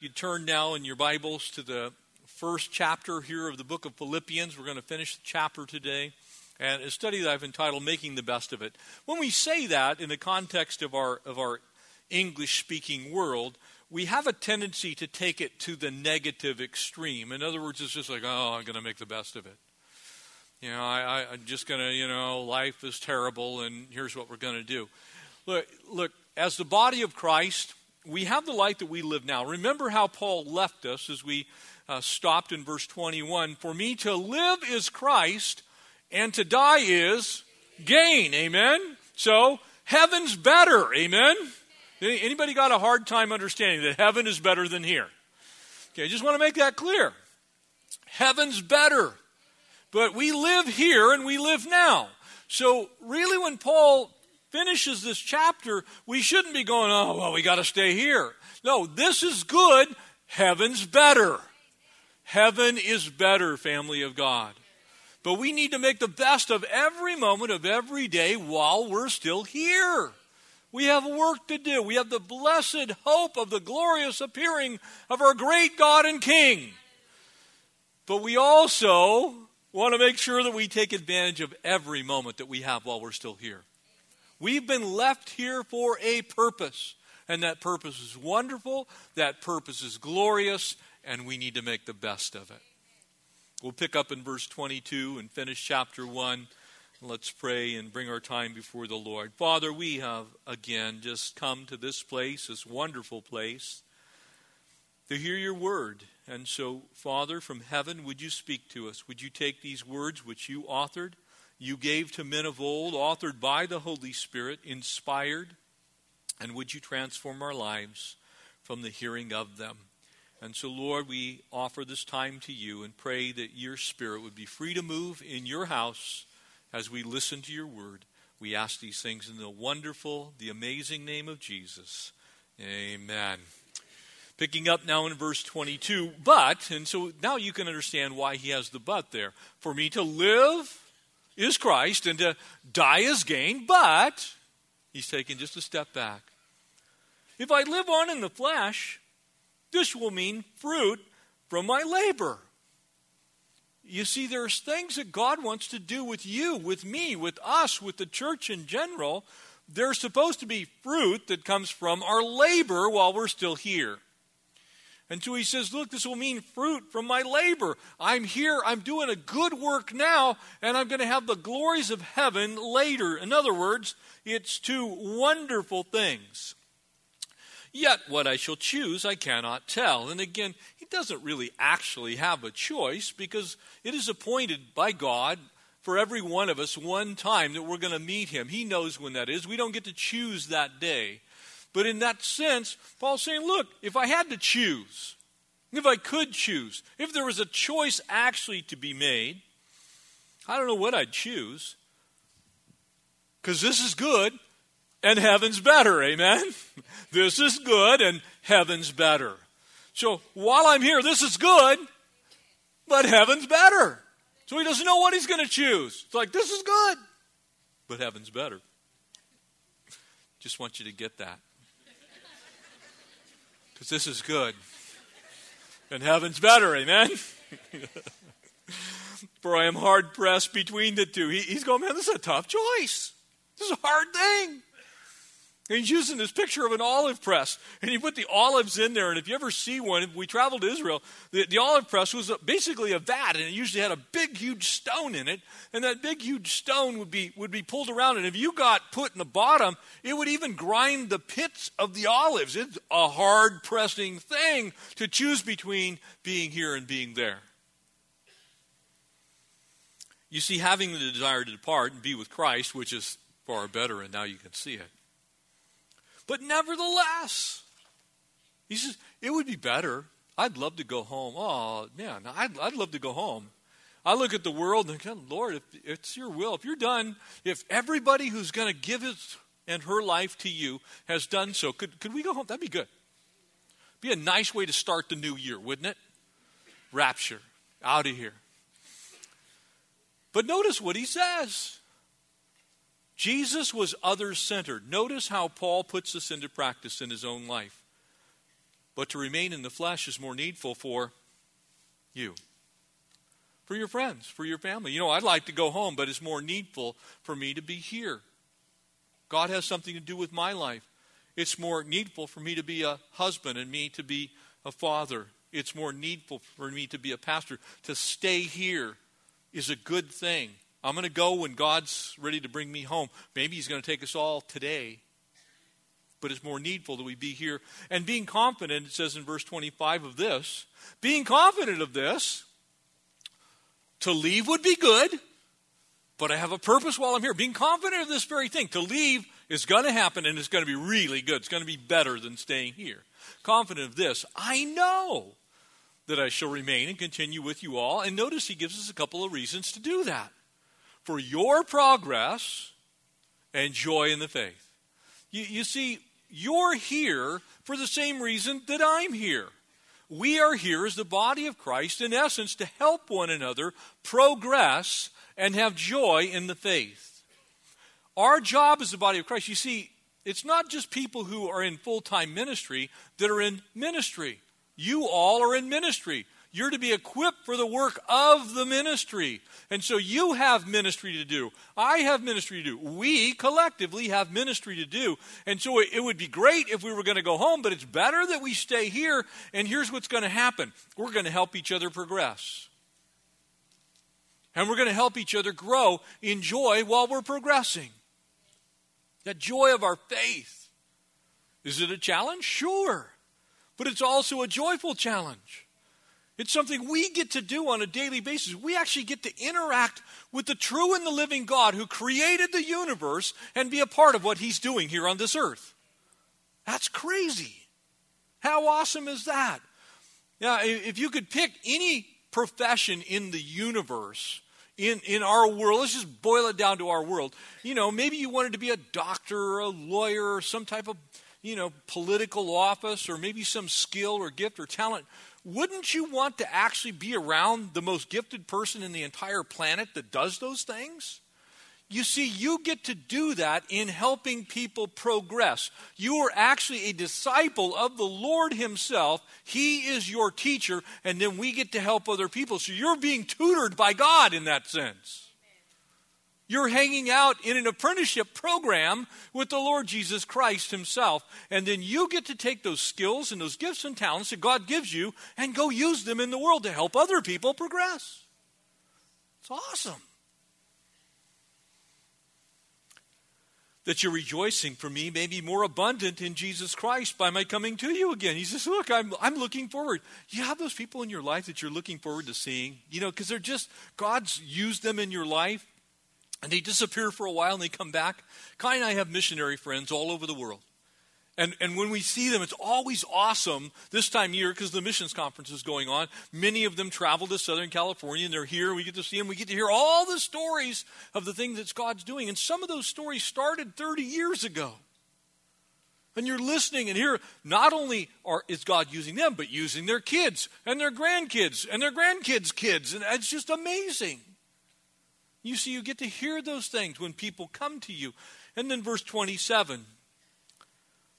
You turn now in your Bibles to the first chapter here of the book of Philippians. We're going to finish the chapter today. And a study that I've entitled Making the Best of It. When we say that in the context of our, of our English speaking world, we have a tendency to take it to the negative extreme. In other words, it's just like, oh, I'm going to make the best of it. You know, I, I, I'm just going to, you know, life is terrible, and here's what we're going to do. Look, look, as the body of Christ, we have the life that we live now. Remember how Paul left us as we uh, stopped in verse 21 For me to live is Christ, and to die is gain. Amen? So, heaven's better. Amen? Anybody got a hard time understanding that heaven is better than here? Okay, I just want to make that clear. Heaven's better. But we live here and we live now. So, really, when Paul finishes this chapter, we shouldn't be going, oh, well, we got to stay here. No, this is good. Heaven's better. Heaven is better, family of God. But we need to make the best of every moment of every day while we're still here. We have work to do. We have the blessed hope of the glorious appearing of our great God and King. But we also want to make sure that we take advantage of every moment that we have while we're still here. We've been left here for a purpose, and that purpose is wonderful, that purpose is glorious, and we need to make the best of it. We'll pick up in verse 22 and finish chapter 1. Let's pray and bring our time before the Lord. Father, we have again just come to this place, this wonderful place, to hear your word. And so, Father, from heaven, would you speak to us? Would you take these words which you authored? You gave to men of old, authored by the Holy Spirit, inspired, and would you transform our lives from the hearing of them? And so, Lord, we offer this time to you and pray that your Spirit would be free to move in your house as we listen to your word. We ask these things in the wonderful, the amazing name of Jesus. Amen. Picking up now in verse 22, but, and so now you can understand why he has the but there. For me to live is Christ and to die is gain, but he's taking just a step back. If I live on in the flesh, this will mean fruit from my labor. You see, there's things that God wants to do with you, with me, with us, with the church in general. There's supposed to be fruit that comes from our labor while we're still here. And so he says, Look, this will mean fruit from my labor. I'm here, I'm doing a good work now, and I'm going to have the glories of heaven later. In other words, it's two wonderful things. Yet what I shall choose I cannot tell. And again, he doesn't really actually have a choice because it is appointed by God for every one of us one time that we're going to meet him. He knows when that is. We don't get to choose that day. But in that sense, Paul's saying, look, if I had to choose, if I could choose, if there was a choice actually to be made, I don't know what I'd choose. Because this is good and heaven's better. Amen? this is good and heaven's better. So while I'm here, this is good, but heaven's better. So he doesn't know what he's going to choose. It's like, this is good, but heaven's better. Just want you to get that because this is good. And heaven's better, amen? For I am hard pressed between the two. He, he's going, man, this is a tough choice. This is a hard thing. And he's using this picture of an olive press. And he put the olives in there. And if you ever see one, if we traveled to Israel, the, the olive press was basically a vat. And it usually had a big, huge stone in it. And that big, huge stone would be, would be pulled around. And if you got put in the bottom, it would even grind the pits of the olives. It's a hard pressing thing to choose between being here and being there. You see, having the desire to depart and be with Christ, which is far better, and now you can see it but nevertheless, he says, it would be better. I'd love to go home. Oh, man, I'd, I'd love to go home. I look at the world and think, Lord, if it's your will, if you're done, if everybody who's going to give his and her life to you has done so, could, could we go home? That'd be good. Be a nice way to start the new year, wouldn't it? Rapture, out of here. But notice what he says. Jesus was other centered. Notice how Paul puts this into practice in his own life. But to remain in the flesh is more needful for you, for your friends, for your family. You know, I'd like to go home, but it's more needful for me to be here. God has something to do with my life. It's more needful for me to be a husband and me to be a father. It's more needful for me to be a pastor. To stay here is a good thing. I'm going to go when God's ready to bring me home. Maybe He's going to take us all today. But it's more needful that we be here. And being confident, it says in verse 25 of this, being confident of this, to leave would be good, but I have a purpose while I'm here. Being confident of this very thing, to leave is going to happen and it's going to be really good. It's going to be better than staying here. Confident of this, I know that I shall remain and continue with you all. And notice he gives us a couple of reasons to do that for your progress and joy in the faith. You, you see, you're here for the same reason that I'm here. We are here as the body of Christ, in essence, to help one another progress and have joy in the faith. Our job as the body of Christ, you see, it's not just people who are in full time ministry that are in ministry. You all are in ministry. You're to be equipped for the work of the ministry. And so you have ministry to do. I have ministry to do. We collectively have ministry to do. And so it would be great if we were going to go home, but it's better that we stay here. And here's what's going to happen we're going to help each other progress. And we're going to help each other grow in joy while we're progressing. That joy of our faith. Is it a challenge? Sure. But it's also a joyful challenge. It's something we get to do on a daily basis. We actually get to interact with the true and the living God who created the universe and be a part of what he's doing here on this earth. That's crazy. How awesome is that? Now, if you could pick any profession in the universe, in, in our world, let's just boil it down to our world. You know, maybe you wanted to be a doctor or a lawyer or some type of, you know, political office or maybe some skill or gift or talent wouldn't you want to actually be around the most gifted person in the entire planet that does those things? You see, you get to do that in helping people progress. You are actually a disciple of the Lord Himself. He is your teacher, and then we get to help other people. So you're being tutored by God in that sense. You're hanging out in an apprenticeship program with the Lord Jesus Christ Himself. And then you get to take those skills and those gifts and talents that God gives you and go use them in the world to help other people progress. It's awesome. That your rejoicing for me may be more abundant in Jesus Christ by my coming to you again. He says, Look, I'm, I'm looking forward. You have those people in your life that you're looking forward to seeing, you know, because they're just, God's used them in your life and they disappear for a while and they come back. Kai and I have missionary friends all over the world. And, and when we see them, it's always awesome this time of year because the missions conference is going on. Many of them travel to Southern California and they're here. We get to see them. We get to hear all the stories of the things that God's doing. And some of those stories started 30 years ago. And you're listening and here, not only are, is God using them, but using their kids and their grandkids and their grandkids' kids. And it's just amazing. You see, you get to hear those things when people come to you. And then verse 27.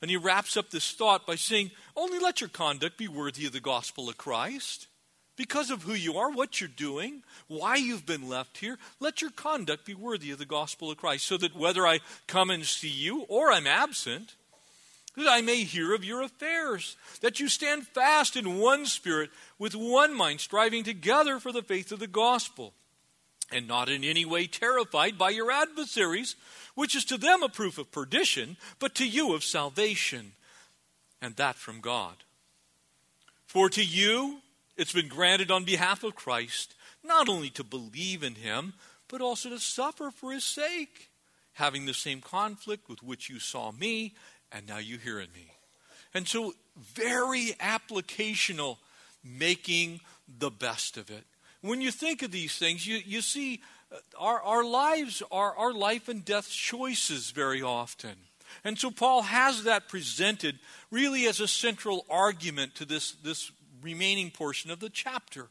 And he wraps up this thought by saying, Only let your conduct be worthy of the gospel of Christ. Because of who you are, what you're doing, why you've been left here, let your conduct be worthy of the gospel of Christ, so that whether I come and see you or I'm absent, that I may hear of your affairs, that you stand fast in one spirit, with one mind, striving together for the faith of the gospel and not in any way terrified by your adversaries, which is to them a proof of perdition, but to you of salvation, and that from God. For to you it's been granted on behalf of Christ not only to believe in him, but also to suffer for his sake, having the same conflict with which you saw me, and now you hear in me. And so, very applicational, making the best of it. When you think of these things, you, you see uh, our, our lives are our life and death choices very often. And so Paul has that presented really as a central argument to this, this remaining portion of the chapter.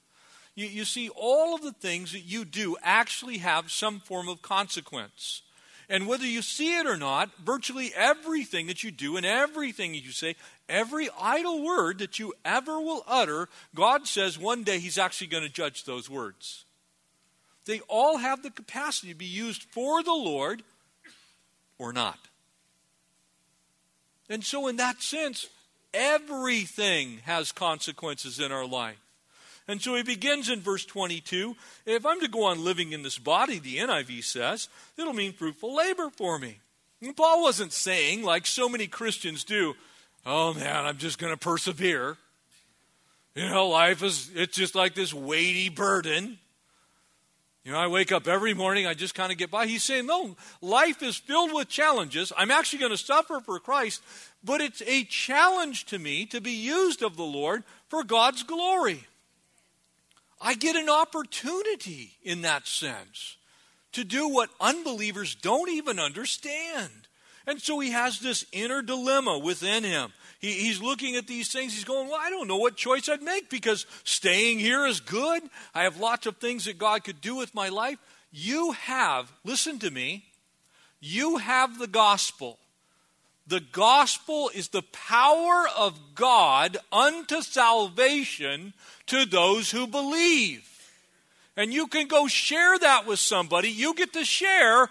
You, you see, all of the things that you do actually have some form of consequence. And whether you see it or not, virtually everything that you do and everything you say, every idle word that you ever will utter, God says one day He's actually going to judge those words. They all have the capacity to be used for the Lord or not. And so, in that sense, everything has consequences in our life. And so he begins in verse 22 if I'm to go on living in this body, the NIV says, it'll mean fruitful labor for me. And Paul wasn't saying, like so many Christians do, oh man, I'm just going to persevere. You know, life is, it's just like this weighty burden. You know, I wake up every morning, I just kind of get by. He's saying, no, life is filled with challenges. I'm actually going to suffer for Christ, but it's a challenge to me to be used of the Lord for God's glory. I get an opportunity in that sense to do what unbelievers don't even understand. And so he has this inner dilemma within him. He, he's looking at these things. He's going, Well, I don't know what choice I'd make because staying here is good. I have lots of things that God could do with my life. You have, listen to me, you have the gospel. The gospel is the power of God unto salvation to those who believe. And you can go share that with somebody. You get to share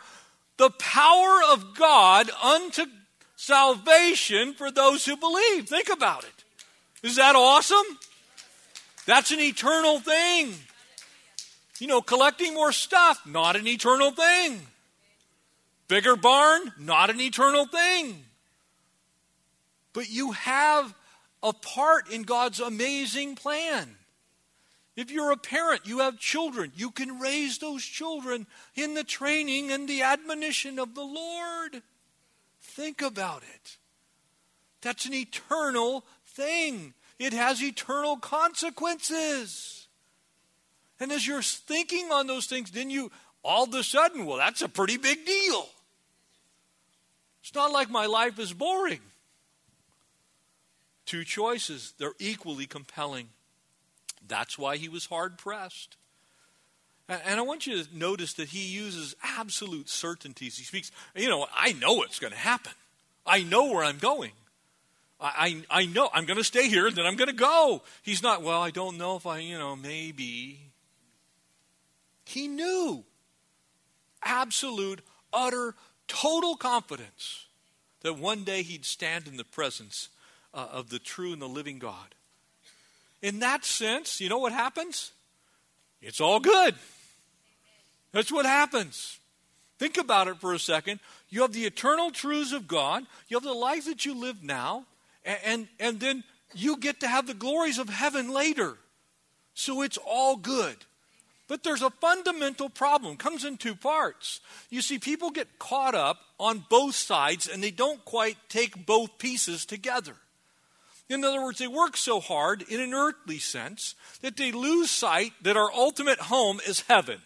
the power of God unto salvation for those who believe. Think about it. Is that awesome? That's an eternal thing. You know, collecting more stuff, not an eternal thing. Bigger barn, not an eternal thing. But you have a part in God's amazing plan. If you're a parent, you have children, you can raise those children in the training and the admonition of the Lord. Think about it. That's an eternal thing, it has eternal consequences. And as you're thinking on those things, then you all of a sudden, well, that's a pretty big deal. It's not like my life is boring. Two choices, they're equally compelling. That's why he was hard pressed. And I want you to notice that he uses absolute certainties. He speaks, you know, I know it's going to happen. I know where I'm going. I, I, I know I'm going to stay here, and then I'm going to go. He's not, well, I don't know if I, you know, maybe. He knew. Absolute, utter, total confidence that one day he'd stand in the presence uh, of the true and the living God. In that sense, you know what happens? It's all good. That's what happens. Think about it for a second. You have the eternal truths of God, you have the life that you live now, and, and, and then you get to have the glories of heaven later. So it's all good. But there's a fundamental problem. It comes in two parts. You see, people get caught up on both sides and they don't quite take both pieces together. In other words, they work so hard in an earthly sense that they lose sight that our ultimate home is heaven.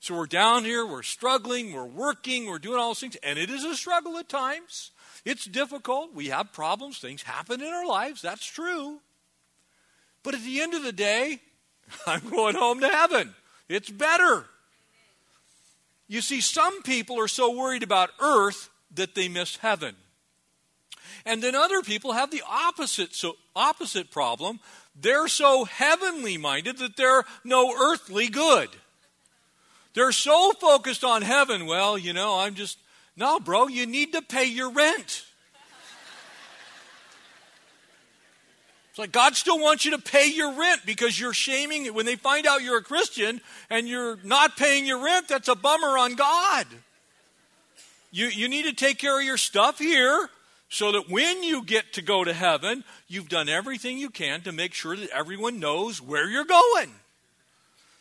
So we're down here, we're struggling, we're working, we're doing all those things, and it is a struggle at times. It's difficult. We have problems, things happen in our lives, that's true. But at the end of the day, I'm going home to heaven. It's better. You see, some people are so worried about earth that they miss heaven. And then other people have the opposite so opposite problem. They're so heavenly minded that they're no earthly good. They're so focused on heaven. Well, you know, I'm just no, bro, you need to pay your rent. It's like God still wants you to pay your rent because you're shaming it. when they find out you're a Christian and you're not paying your rent, that's a bummer on God. You, you need to take care of your stuff here so that when you get to go to heaven, you've done everything you can to make sure that everyone knows where you're going.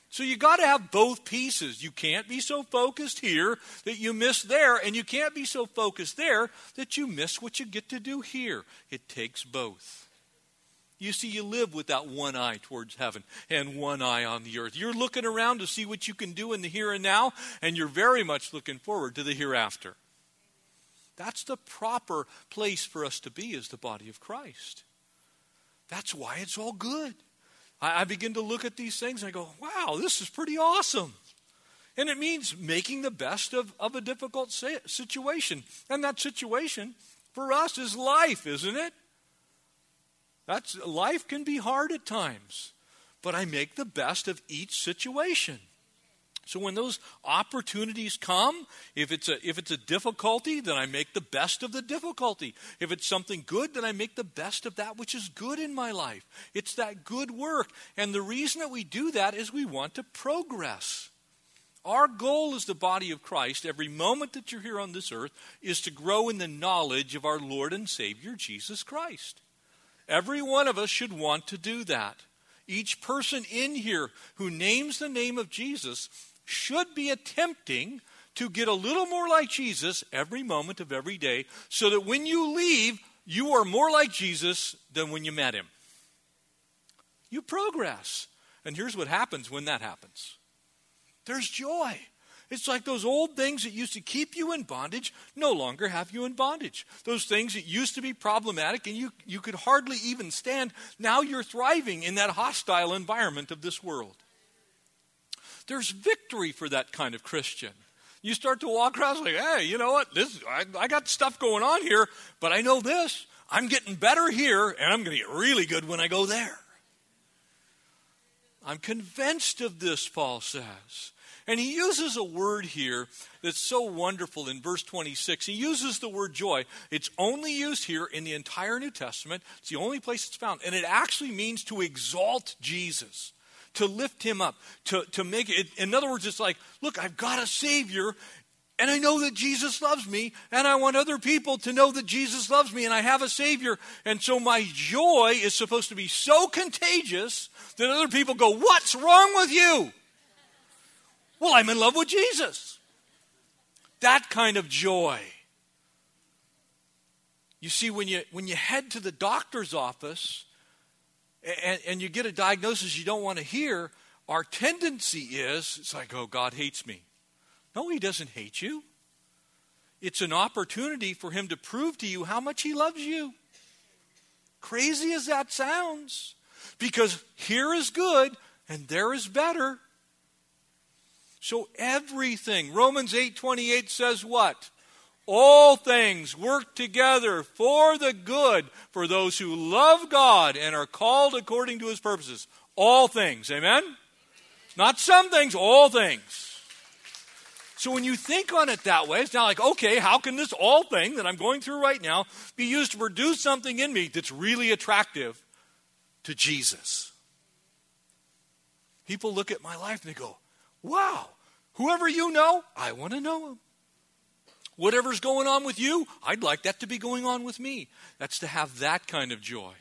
So you got to have both pieces. You can't be so focused here that you miss there, and you can't be so focused there that you miss what you get to do here. It takes both. You see, you live with that one eye towards heaven and one eye on the earth. You're looking around to see what you can do in the here and now, and you're very much looking forward to the hereafter. That's the proper place for us to be as the body of Christ. That's why it's all good. I, I begin to look at these things and I go, wow, this is pretty awesome. And it means making the best of, of a difficult situation. And that situation for us is life, isn't it? That's life can be hard at times, but I make the best of each situation. So when those opportunities come, if it's a if it's a difficulty, then I make the best of the difficulty. If it's something good, then I make the best of that which is good in my life. It's that good work. And the reason that we do that is we want to progress. Our goal as the body of Christ, every moment that you're here on this earth, is to grow in the knowledge of our Lord and Savior Jesus Christ. Every one of us should want to do that. Each person in here who names the name of Jesus should be attempting to get a little more like Jesus every moment of every day so that when you leave, you are more like Jesus than when you met him. You progress. And here's what happens when that happens there's joy. It's like those old things that used to keep you in bondage no longer have you in bondage. Those things that used to be problematic and you, you could hardly even stand, now you're thriving in that hostile environment of this world. There's victory for that kind of Christian. You start to walk around like, hey, you know what? This I, I got stuff going on here, but I know this. I'm getting better here, and I'm going to get really good when I go there. I'm convinced of this, Paul says. And he uses a word here that's so wonderful in verse 26. He uses the word joy. It's only used here in the entire New Testament, it's the only place it's found. And it actually means to exalt Jesus to lift him up, to, to make it. In other words, it's like, look, I've got a Savior, and I know that Jesus loves me, and I want other people to know that Jesus loves me, and I have a Savior. And so my joy is supposed to be so contagious that other people go, What's wrong with you? Well, I'm in love with Jesus. That kind of joy. You see, when you, when you head to the doctor's office and, and you get a diagnosis you don't want to hear, our tendency is it's like, oh, God hates me. No, He doesn't hate you. It's an opportunity for Him to prove to you how much He loves you. Crazy as that sounds, because here is good and there is better. So everything, Romans 8:28 says what? All things work together for the good for those who love God and are called according to his purposes. All things. Amen? Not some things, all things. So when you think on it that way, it's not like, okay, how can this all thing that I'm going through right now be used to produce something in me that's really attractive to Jesus? People look at my life and they go, wow, whoever you know, I want to know him. Whatever's going on with you, I'd like that to be going on with me. That's to have that kind of joy.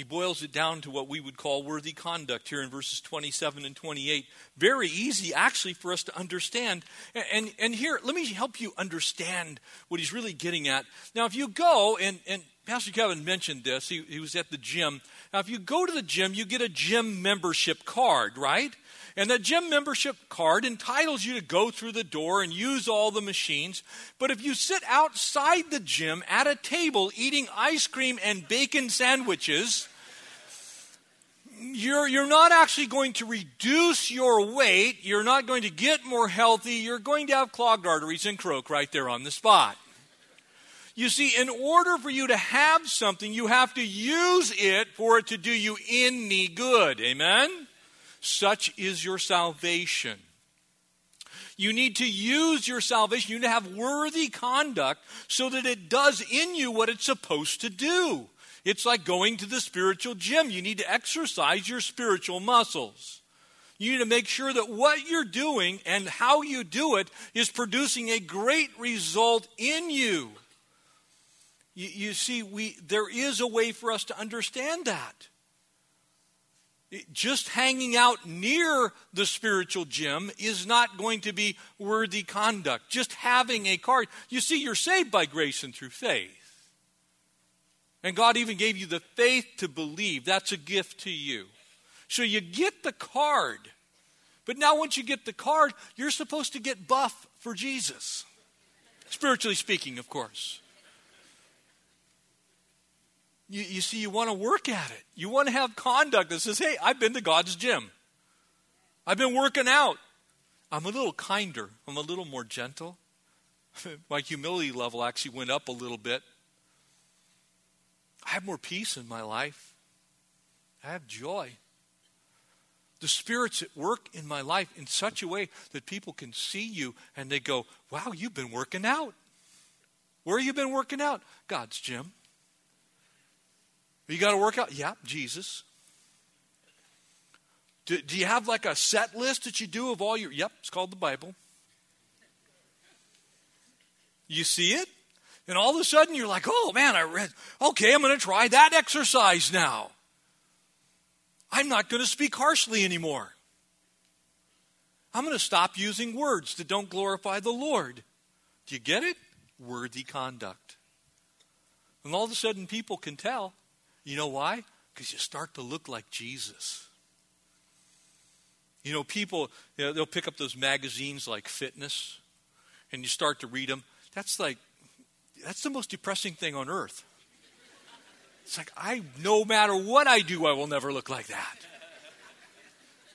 He boils it down to what we would call worthy conduct here in verses 27 and 28. Very easy, actually, for us to understand. And, and, and, here, let me help you understand what he's really getting at. Now, if you go, and, and Pastor Kevin mentioned this, he, he was at the gym. Now, if you go to the gym, you get a gym membership card, right? And the gym membership card entitles you to go through the door and use all the machines. But if you sit outside the gym at a table eating ice cream and bacon sandwiches, you're, you're not actually going to reduce your weight. You're not going to get more healthy. You're going to have clogged arteries and croak right there on the spot. You see, in order for you to have something, you have to use it for it to do you any good. Amen? Such is your salvation. You need to use your salvation. You need to have worthy conduct so that it does in you what it's supposed to do. It's like going to the spiritual gym. You need to exercise your spiritual muscles. You need to make sure that what you're doing and how you do it is producing a great result in you. You, you see, we, there is a way for us to understand that just hanging out near the spiritual gym is not going to be worthy conduct. Just having a card. You see, you're saved by grace and through faith. And God even gave you the faith to believe. That's a gift to you. So you get the card. But now, once you get the card, you're supposed to get buff for Jesus. Spiritually speaking, of course. You, you see, you want to work at it. You want to have conduct that says, hey, I've been to God's gym. I've been working out. I'm a little kinder. I'm a little more gentle. my humility level actually went up a little bit. I have more peace in my life. I have joy. The Spirit's at work in my life in such a way that people can see you and they go, Wow, you've been working out. Where have you been working out? God's gym. You got to work out? Yeah, Jesus. Do, do, you have like a set list that you do of all your. Yep, it's called the Bible. You see it? And all of a sudden you're like, oh man, I read, okay, I'm going to try that exercise now. I'm not going to speak harshly anymore. I'm going to stop using words that don't glorify the Lord. Do you get it? Worthy conduct. And all of a sudden people can tell. You know why? Because you start to look like Jesus. You know, people, you know, they'll pick up those magazines like Fitness, and you start to read them. That's like, that's the most depressing thing on earth. It's like, I, no matter what I do, I will never look like that.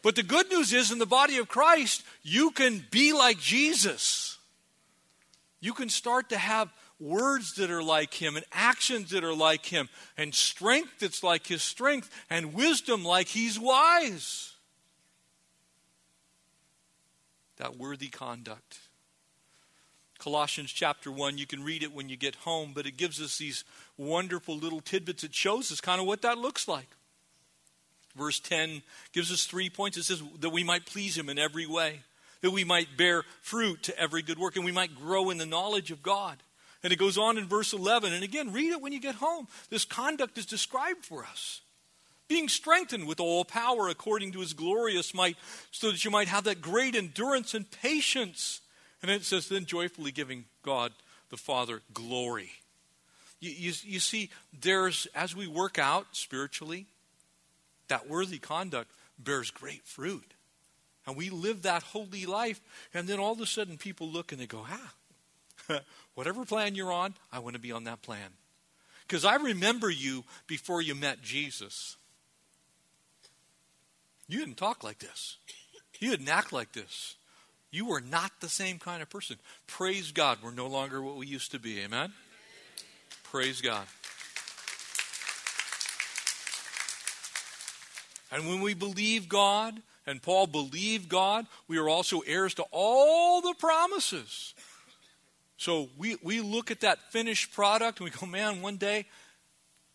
But the good news is, in the body of Christ, you can be like Jesus. You can start to have words that are like him, and actions that are like him, and strength that's like his strength, and wisdom like he's wise. That worthy conduct. Colossians chapter 1, you can read it when you get home, but it gives us these wonderful little tidbits. It shows us kind of what that looks like. Verse 10 gives us three points. It says that we might please Him in every way, that we might bear fruit to every good work, and we might grow in the knowledge of God. And it goes on in verse 11. And again, read it when you get home. This conduct is described for us. Being strengthened with all power according to his glorious might, so that you might have that great endurance and patience. And it says, then joyfully giving God the Father glory. You, you, you see, there's, as we work out spiritually, that worthy conduct bears great fruit. And we live that holy life, and then all of a sudden people look and they go, ah, Whatever plan you're on, I want to be on that plan. Because I remember you before you met Jesus. You didn't talk like this, you didn't act like this. You were not the same kind of person. Praise God, we're no longer what we used to be. Amen? Praise God. And when we believe God, and Paul believed God, we are also heirs to all the promises. So we, we look at that finished product and we go, man, one day,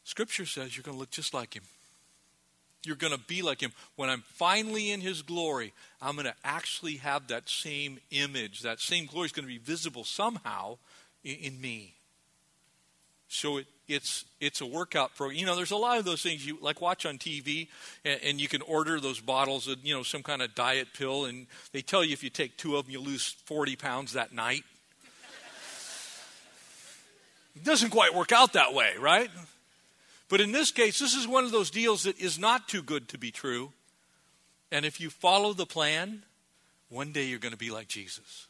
Scripture says you're going to look just like Him. You're going to be like Him. When I'm finally in His glory, I'm going to actually have that same image. That same glory is going to be visible somehow in, in me. So it, it's it's a workout program. You know, there's a lot of those things you like watch on TV, and, and, you can order those bottles of you know some kind of diet pill, and they tell you if you take two of them, you lose 40 pounds that night. It doesn't quite work out that way, right? But in this case, this is one of those deals that is not too good to be true. And if you follow the plan, one day you're going to be like Jesus.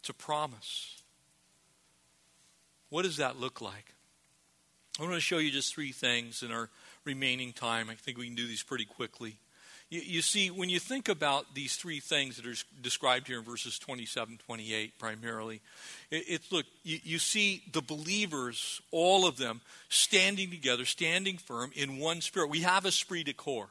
It's a promise. What does that look like? I want to show you just three things in our remaining time. I think we can do these pretty quickly. You, you, see, when you think about these three things that are described here in verses 27, 28 primarily, it, it's look, you, you see the believers, all of them, standing together, standing firm in one spirit. We have esprit de corps.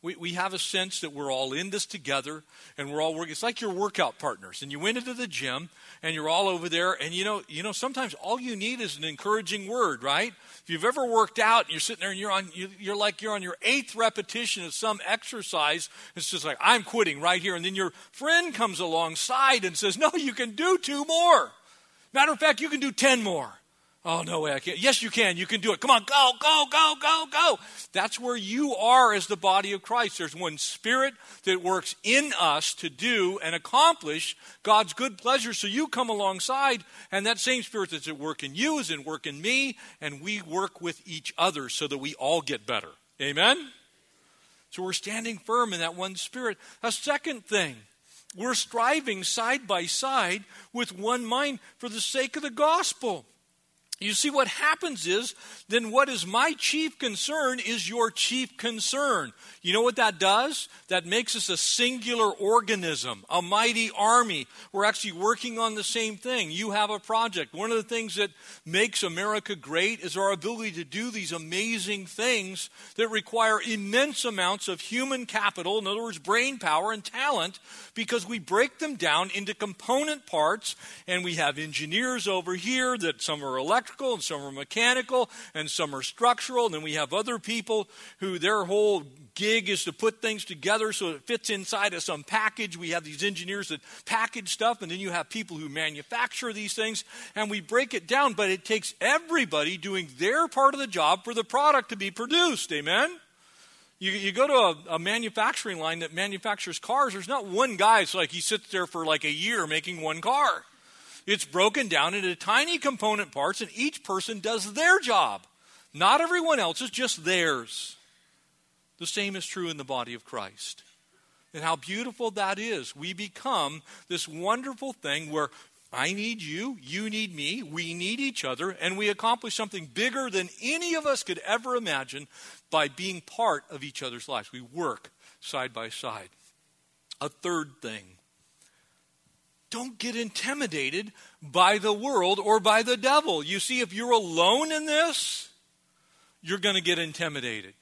We, we have a sense that we're all in this together and we're all working. It's like your workout partners. And you went into the gym and you're all over there. And you know, you know, sometimes all you need is an encouraging word, right? If you've ever worked out and you're sitting there and you're on, you're like you're on your eighth repetition of some exercise, it's just like, I'm quitting right here. And then your friend comes alongside and says, No, you can do two more. Matter of fact, you can do 10 more. Oh, no way, I can't. Yes, you can. You can do it. Come on, go, go, go, go, go. That's where you are as the body of Christ. There's one spirit that works in us to do and accomplish God's good pleasure. So you come alongside, and that same spirit that's at work in you is at work in me, and we work with each other so that we all get better. Amen? So we're standing firm in that one spirit. A second thing, we're striving side by side with one mind for the sake of the gospel. You see, what happens is, then what is my chief concern is your chief concern. You know what that does? That makes us a singular organism, a mighty army. We're actually working on the same thing. You have a project. One of the things that makes America great is our ability to do these amazing things that require immense amounts of human capital, in other words, brain power and talent, because we break them down into component parts, and we have engineers over here that some are electrical electrical and some are mechanical and some are structural. And then we have other people who their whole gig is to put things together so it fits inside of some package. We have these engineers that package stuff, and then you have people who manufacture these things, and we break it down, but it takes everybody doing their part of the job for the product to be produced. Amen? You, you go to a, a, manufacturing line that manufactures cars, there's not one guy, it's like he sits there for like a year making one car. It's broken down into tiny component parts, and each person does their job. Not everyone else's, just theirs. The same is true in the body of Christ. And how beautiful that is. We become this wonderful thing where I need you, you need me, we need each other, and we accomplish something bigger than any of us could ever imagine by being part of each other's lives. We work side by side. A third thing don't get intimidated by the world or by the devil. You see, if you're alone in this, you're going to get intimidated.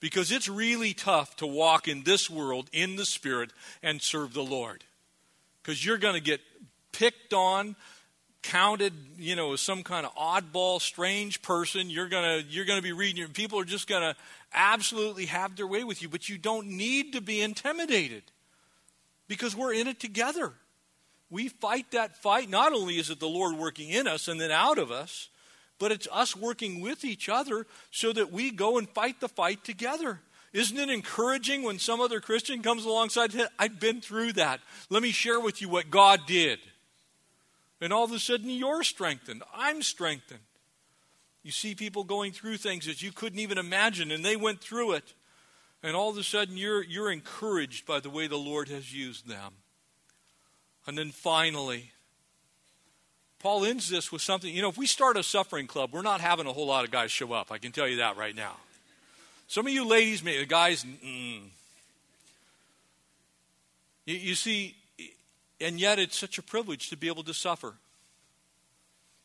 Because it's really tough to walk in this world in the Spirit and serve the Lord. Because you're going to get picked on, counted, you know, as some kind of oddball, strange person. You're going to you're going to be reading. People are just going to absolutely have their way with you. But you don't need to be intimidated because we're in it together we fight that fight. Not only is it the Lord working in us and then out of us, but it's us working with each other so that we go and fight the fight together. Isn't it encouraging when some other Christian comes alongside? I've been through that. Let me share with you what God did. And all of a sudden, you're strengthened. I'm strengthened. You see people going through things that you couldn't even imagine, and they went through it. And all of a sudden, you're, you're encouraged by the way the Lord has used them. And then finally, Paul ends this with something. You know, if we start a suffering club, we're not having a whole lot of guys show up. I can tell you that right now. Some of you ladies, the guys, mm. you, you see, and yet it's such a privilege to be able to suffer.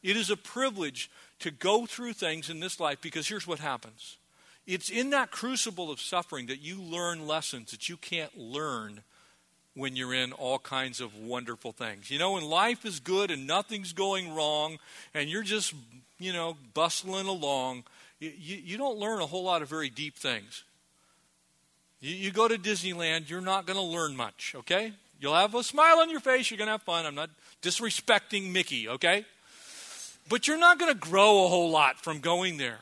It is a privilege to go through things in this life because here's what happens it's in that crucible of suffering that you learn lessons that you can't learn when you're in all kinds of wonderful things. You know, when life is good and nothing's going wrong and you're just, you know, bustling along, you, you don't learn a whole lot of very deep things. You, you go to Disneyland, you're not going to learn much, okay? You'll have a smile on your face, you're going to have fun. I'm not disrespecting Mickey, okay? But you're not going to grow a whole lot from going there.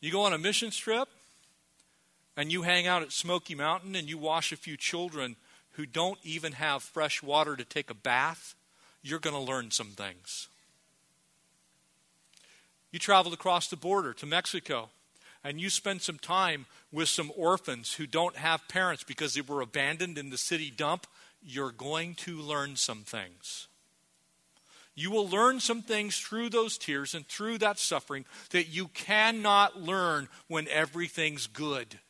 You go on a mission trip, and you hang out at Smoky Mountain and you wash a few children who don't even have fresh water to take a bath, you're going to learn some things. You traveled across the border to Mexico and you spend some time with some orphans who don't have parents because they were abandoned in the city dump, you're going to learn some things. You will learn some things through those tears and through that suffering that you cannot learn when everything's good.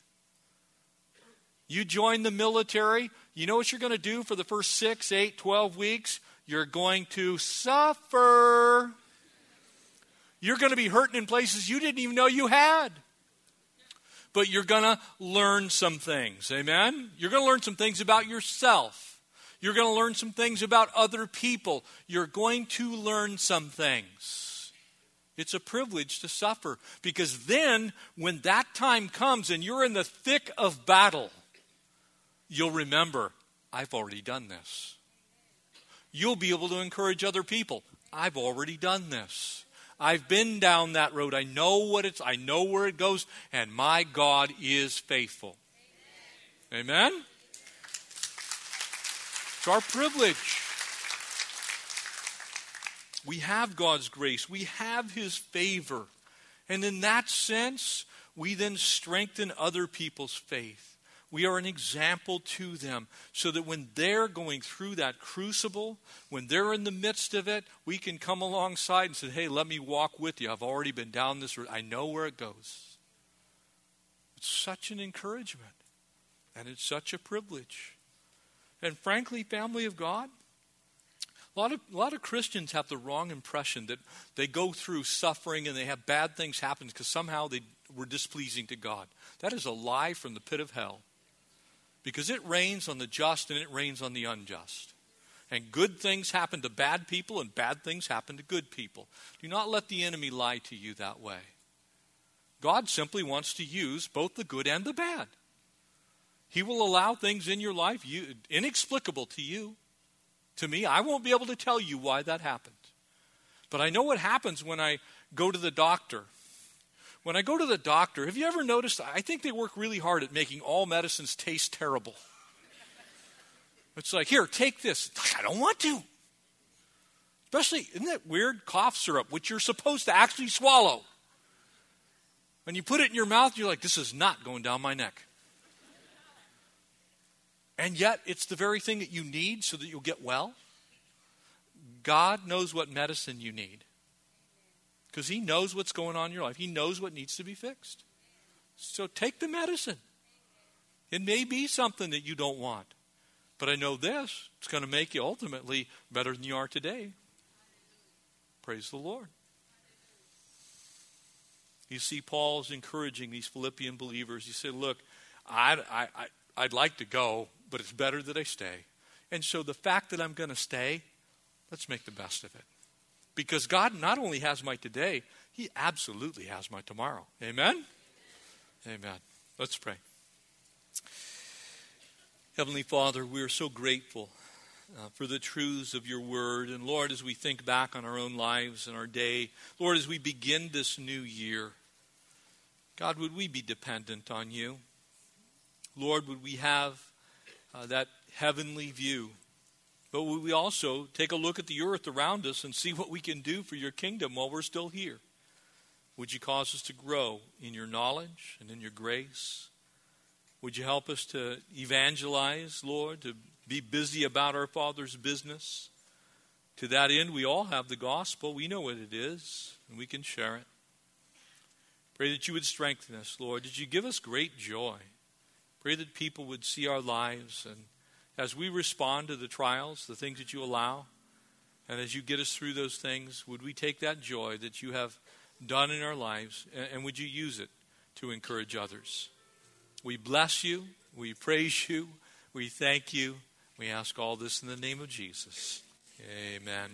You join the military, you know what you're going to do for the first six, eight, twelve weeks? You're going to suffer. You're going to be hurting in places you didn't even know you had. But you're going to learn some things. Amen? You're going to learn some things about yourself. You're going to learn some things about other people. You're going to learn some things. It's a privilege to suffer because then, when that time comes and you're in the thick of battle, you'll remember, I've already done this. You'll be able to encourage other people. I've already done this. I've been down that road. I know what it's I know where it goes and my God is faithful. Amen. Amen? It's our privilege. We have God's grace. We have his favor. And in that sense, we then strengthen other people's faith. We are an example to them so that when they're going through that crucible, when they're in the midst of it, we can come alongside and say, Hey, let me walk with you. I've already been down this road, I know where it goes. It's such an encouragement, and it's such a privilege. And frankly, family of God, a lot, of, a lot of Christians have the wrong impression that they go through suffering and they have bad things happen because somehow they were displeasing to God. That is a lie from the pit of hell. Because it rains on the just and it rains on the unjust. And good things happen to bad people and bad things happen to good people. Do not let the enemy lie to you that way. God simply wants to use both the good and the bad. He will allow things in your life you, inexplicable to you to me. I won't be able to tell you why that happened. But I know what happens when I go to the doctor. When I go to the doctor, have you ever noticed? I think they work really hard at making all medicines taste terrible. It's like, here, take this. I don't want to. Especially, isn't that weird? Cough syrup, which you're supposed to actually swallow. When you put it in your mouth, you're like, this is not going down my neck. And yet, it's the very thing that you need so that you'll get well. God knows what medicine you need because He knows what's going on in your life. He knows what needs to be fixed. So take the medicine. It may be something that you don't want, but I know this it's going to make you ultimately better than you are today. Praise the Lord. You see, Paul's encouraging these Philippian believers. He said, Look, I, I, I'd like to go, but it's better that I stay. And so the fact that I'm going to stay, let's make the best of it. Because God not only has my today, He absolutely has my tomorrow. Amen? Amen. Let's pray. Heavenly Father, we are so grateful uh, for the truths of your word. And Lord, as we think back on our own lives and our day, Lord, as we begin this new year, God, would we be dependent on you? Lord, would we have uh, that heavenly view. But we also take a look at the earth around us and see what we can do for your kingdom while we're still here? Would you cause us to grow in your knowledge and in your grace? Would you help us to evangelize, Lord, to be busy about our Father's business? To that end, we all have the gospel. We know what it is, and we can share it. Pray that you would strengthen us, Lord. Did you give us great joy? Pray that people would see our lives and as we respond to the trials, the things that you allow, and as you get us through those things, would we take that joy that you have done in our lives and, and would you use it to encourage others? We bless you, we praise you, we thank you. We ask all this in the name of Jesus. Amen.